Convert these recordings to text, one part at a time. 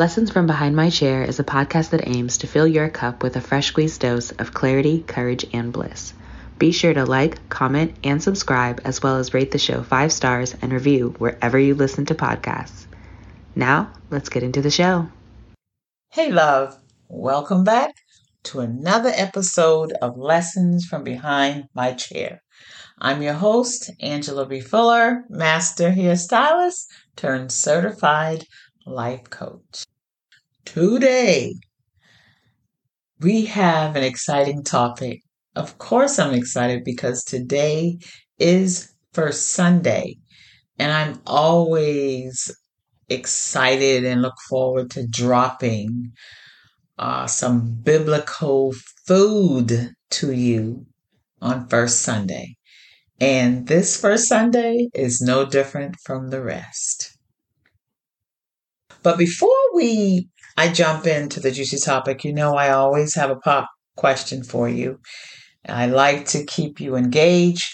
Lessons from Behind My Chair is a podcast that aims to fill your cup with a fresh squeezed dose of clarity, courage, and bliss. Be sure to like, comment, and subscribe, as well as rate the show five stars and review wherever you listen to podcasts. Now, let's get into the show. Hey, love. Welcome back to another episode of Lessons from Behind My Chair. I'm your host, Angela B. Fuller, master hairstylist turned certified life coach. Today, we have an exciting topic. Of course, I'm excited because today is First Sunday, and I'm always excited and look forward to dropping uh, some biblical food to you on First Sunday. And this First Sunday is no different from the rest. But before we I jump into the juicy topic, you know I always have a pop question for you. I like to keep you engaged,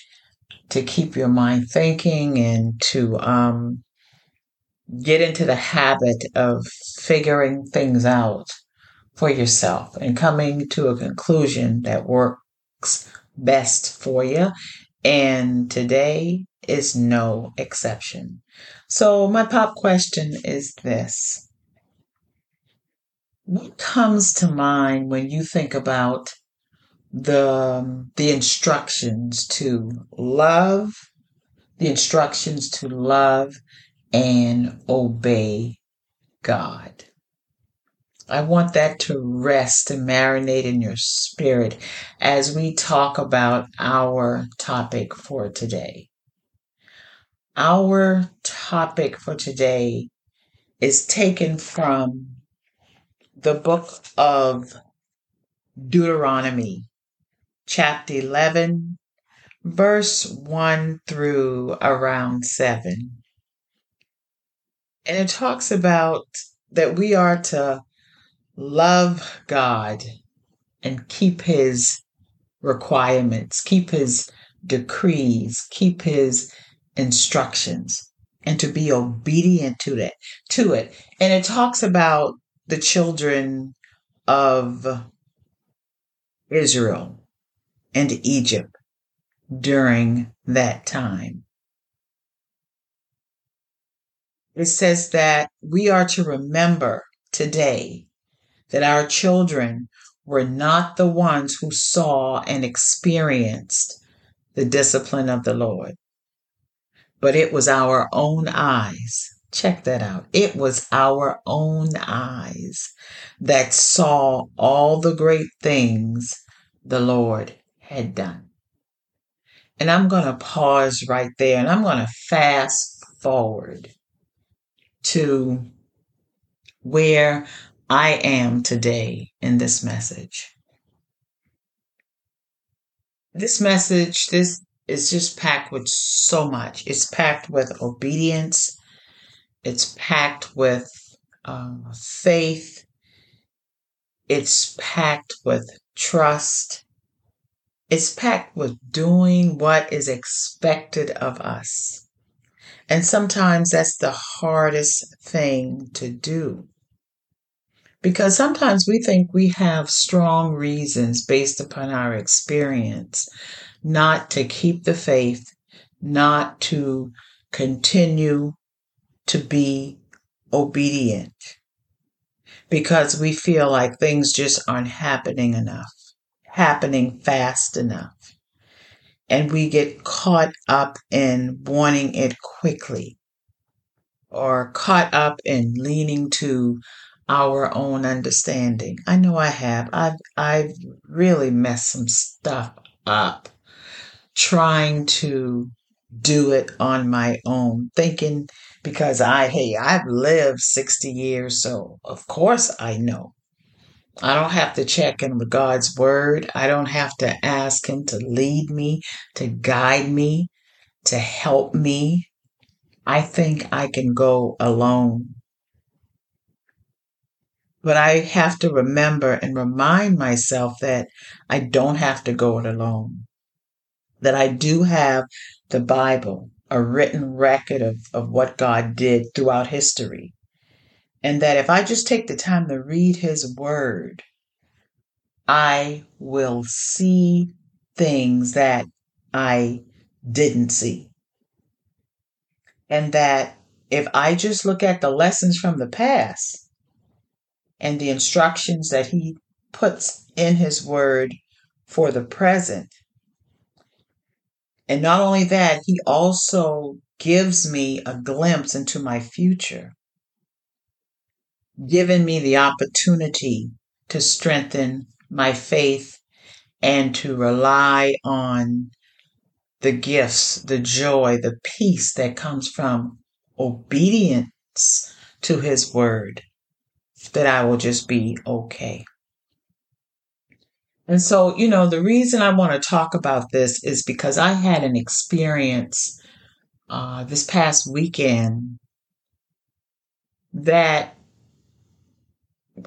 to keep your mind thinking, and to um, get into the habit of figuring things out for yourself and coming to a conclusion that works best for you. And today is no exception. So, my pop question is this What comes to mind when you think about the, the instructions to love, the instructions to love and obey God? I want that to rest and marinate in your spirit as we talk about our topic for today. Our topic for today is taken from the book of Deuteronomy, chapter 11, verse 1 through around 7. And it talks about that we are to love God and keep his requirements, keep his decrees, keep his instructions and to be obedient to that to it. And it talks about the children of Israel and Egypt during that time. It says that we are to remember today that our children were not the ones who saw and experienced the discipline of the Lord, but it was our own eyes. Check that out. It was our own eyes that saw all the great things the Lord had done. And I'm going to pause right there and I'm going to fast forward to where I am today in this message. This message, this is just packed with so much. It's packed with obedience. It's packed with um, faith. It's packed with trust. It's packed with doing what is expected of us. And sometimes that's the hardest thing to do. Because sometimes we think we have strong reasons based upon our experience not to keep the faith, not to continue to be obedient because we feel like things just aren't happening enough, happening fast enough. And we get caught up in wanting it quickly or caught up in leaning to our own understanding. I know I have. I've I've really messed some stuff up trying to do it on my own, thinking because I hey, I've lived 60 years, so of course I know. I don't have to check in with God's word. I don't have to ask him to lead me, to guide me, to help me. I think I can go alone. But I have to remember and remind myself that I don't have to go it alone. That I do have the Bible, a written record of, of what God did throughout history. And that if I just take the time to read his word, I will see things that I didn't see. And that if I just look at the lessons from the past and the instructions that he puts in his word for the present, and not only that, he also gives me a glimpse into my future, giving me the opportunity to strengthen my faith and to rely on the gifts, the joy, the peace that comes from obedience to his word, that I will just be okay. And so, you know, the reason I want to talk about this is because I had an experience uh, this past weekend that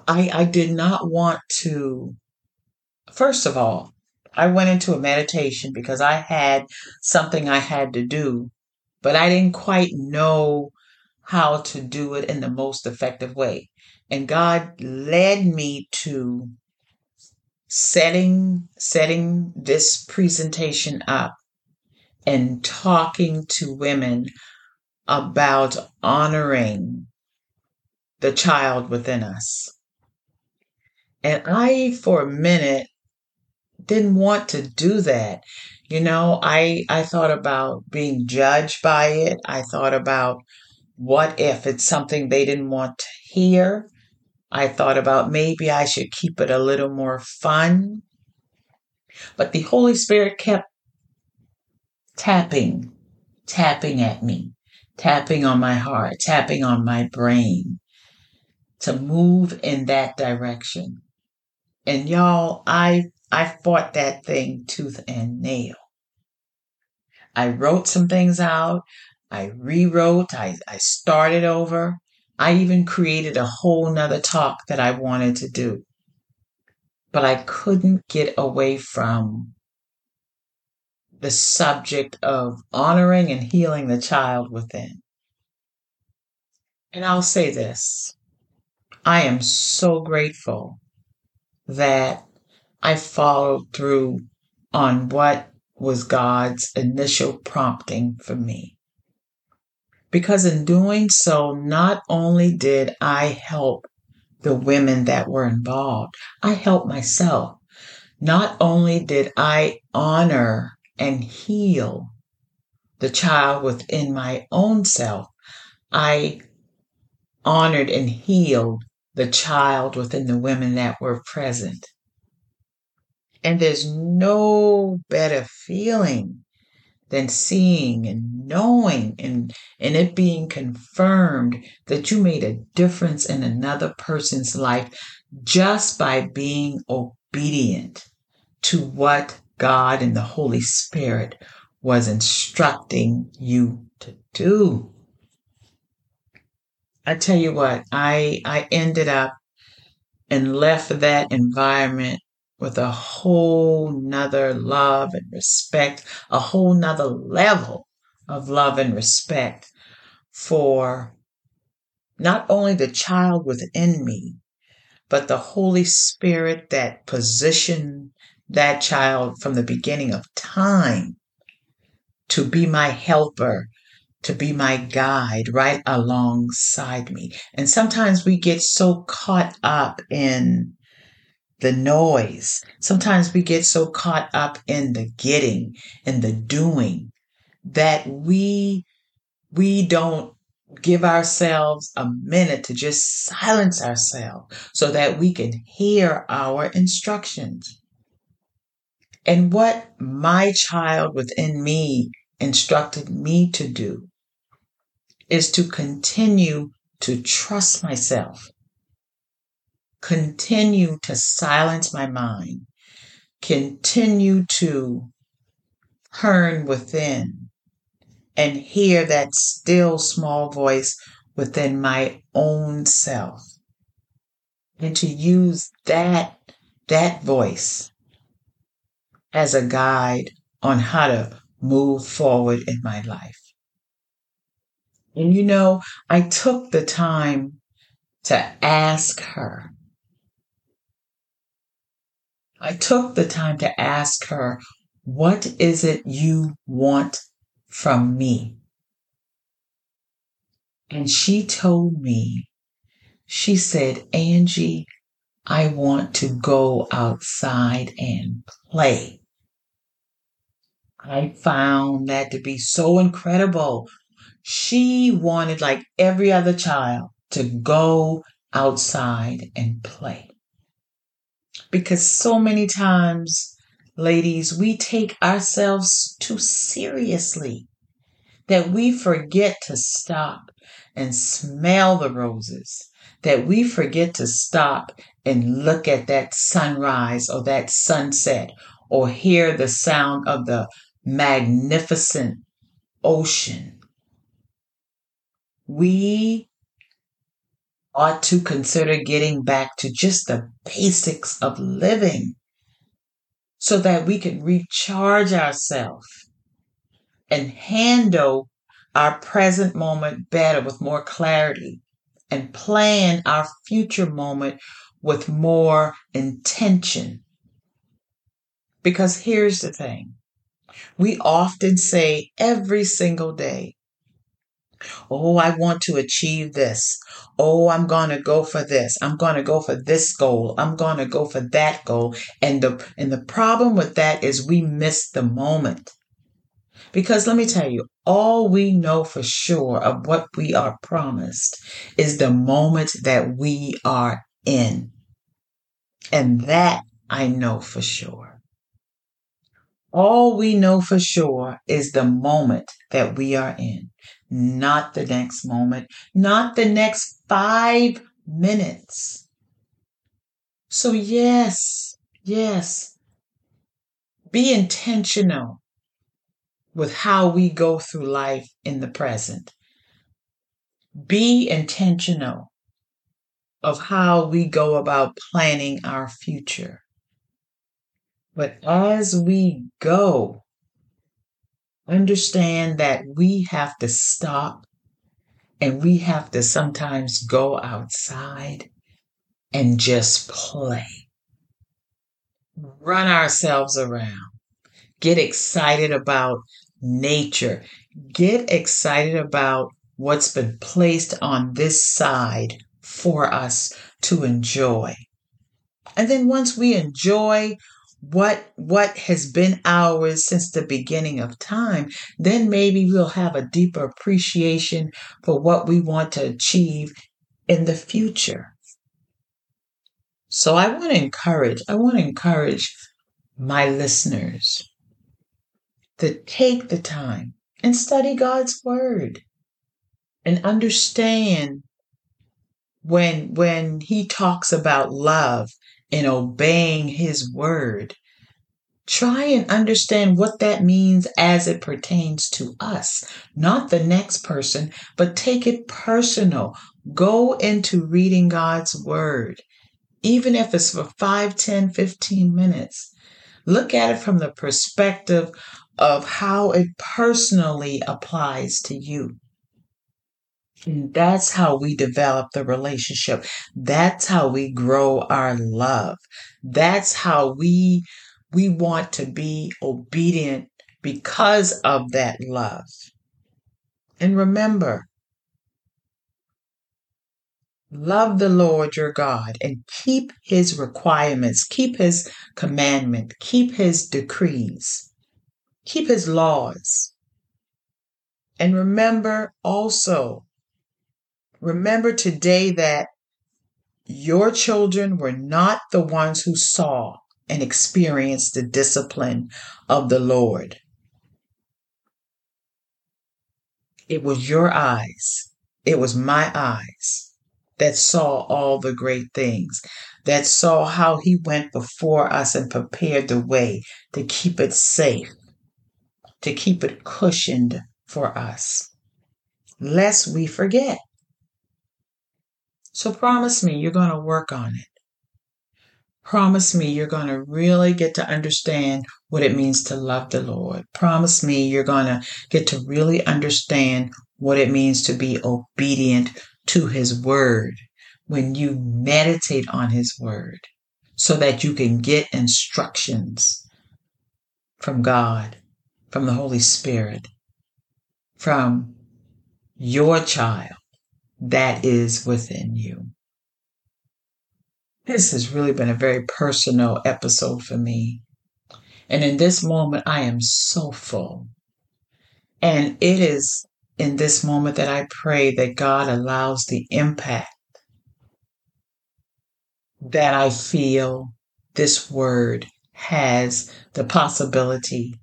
I, I did not want to. First of all, I went into a meditation because I had something I had to do, but I didn't quite know how to do it in the most effective way. And God led me to setting setting this presentation up and talking to women about honoring the child within us. And I, for a minute, didn't want to do that. You know, I, I thought about being judged by it. I thought about what if it's something they didn't want to hear. I thought about maybe I should keep it a little more fun. But the Holy Spirit kept tapping, tapping at me, tapping on my heart, tapping on my brain to move in that direction. And y'all, I I fought that thing tooth and nail. I wrote some things out. I rewrote. I, I started over. I even created a whole nother talk that I wanted to do. But I couldn't get away from the subject of honoring and healing the child within. And I'll say this I am so grateful that I followed through on what was God's initial prompting for me. Because in doing so, not only did I help the women that were involved, I helped myself. Not only did I honor and heal the child within my own self, I honored and healed the child within the women that were present. And there's no better feeling than seeing and knowing and, and it being confirmed that you made a difference in another person's life just by being obedient to what God and the Holy Spirit was instructing you to do. I tell you what, I I ended up and left that environment with a whole nother love and respect, a whole nother level of love and respect for not only the child within me, but the Holy Spirit that positioned that child from the beginning of time to be my helper, to be my guide right alongside me. And sometimes we get so caught up in the noise. Sometimes we get so caught up in the getting and the doing that we we don't give ourselves a minute to just silence ourselves so that we can hear our instructions. And what my child within me instructed me to do is to continue to trust myself continue to silence my mind, continue to turn within and hear that still small voice within my own self and to use that that voice as a guide on how to move forward in my life. And you know, I took the time to ask her. I took the time to ask her, What is it you want from me? And she told me, She said, Angie, I want to go outside and play. I found that to be so incredible. She wanted, like every other child, to go outside and play. Because so many times, ladies, we take ourselves too seriously that we forget to stop and smell the roses, that we forget to stop and look at that sunrise or that sunset or hear the sound of the magnificent ocean. We ought to consider getting back to just the basics of living so that we can recharge ourselves and handle our present moment better with more clarity and plan our future moment with more intention. Because here's the thing we often say every single day, Oh, I want to achieve this. Oh, I'm going to go for this. I'm going to go for this goal. I'm going to go for that goal. And the and the problem with that is we miss the moment. Because let me tell you, all we know for sure of what we are promised is the moment that we are in. And that I know for sure. All we know for sure is the moment that we are in, not the next moment, not the next five minutes. So, yes, yes, be intentional with how we go through life in the present. Be intentional of how we go about planning our future. But as we go, understand that we have to stop and we have to sometimes go outside and just play. Run ourselves around. Get excited about nature. Get excited about what's been placed on this side for us to enjoy. And then once we enjoy what what has been ours since the beginning of time, then maybe we'll have a deeper appreciation for what we want to achieve in the future. So I want to encourage, I want to encourage my listeners to take the time and study God's word and understand when when he talks about love and obeying his word. Try and understand what that means as it pertains to us not the next person but take it personal. Go into reading god's word even if it's for 5 10 15 minutes. Look at it from the perspective of how it personally applies to you that's how we develop the relationship. That's how we grow our love. That's how we we want to be obedient because of that love. And remember, love the Lord your God and keep his requirements, keep his commandment, keep his decrees, keep his laws. And remember also Remember today that your children were not the ones who saw and experienced the discipline of the Lord. It was your eyes, it was my eyes that saw all the great things, that saw how He went before us and prepared the way to keep it safe, to keep it cushioned for us, lest we forget. So promise me you're going to work on it. Promise me you're going to really get to understand what it means to love the Lord. Promise me you're going to get to really understand what it means to be obedient to His word. when you meditate on His Word so that you can get instructions from God, from the Holy Spirit, from your child that is within you. This has really been a very personal episode for me. And in this moment, I am so full. And it is in this moment that I pray that God allows the impact that I feel this word has the possibility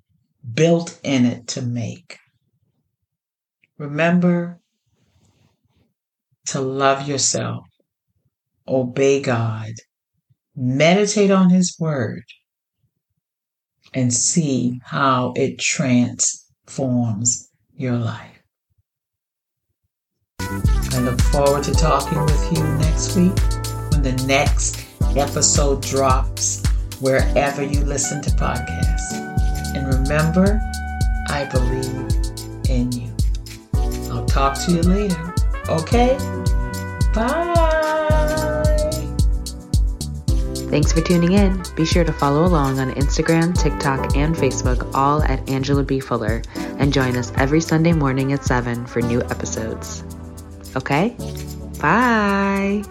built in it to make. Remember to love yourself, obey God, meditate on His Word, and see how it transforms your life. I look forward to talking with you next week when the next episode drops wherever you listen to podcasts. And remember, I believe in you. I'll talk to you later. Okay? Bye. Thanks for tuning in. Be sure to follow along on Instagram, TikTok, and Facebook, all at Angela B. Fuller, and join us every Sunday morning at 7 for new episodes. Okay? Bye.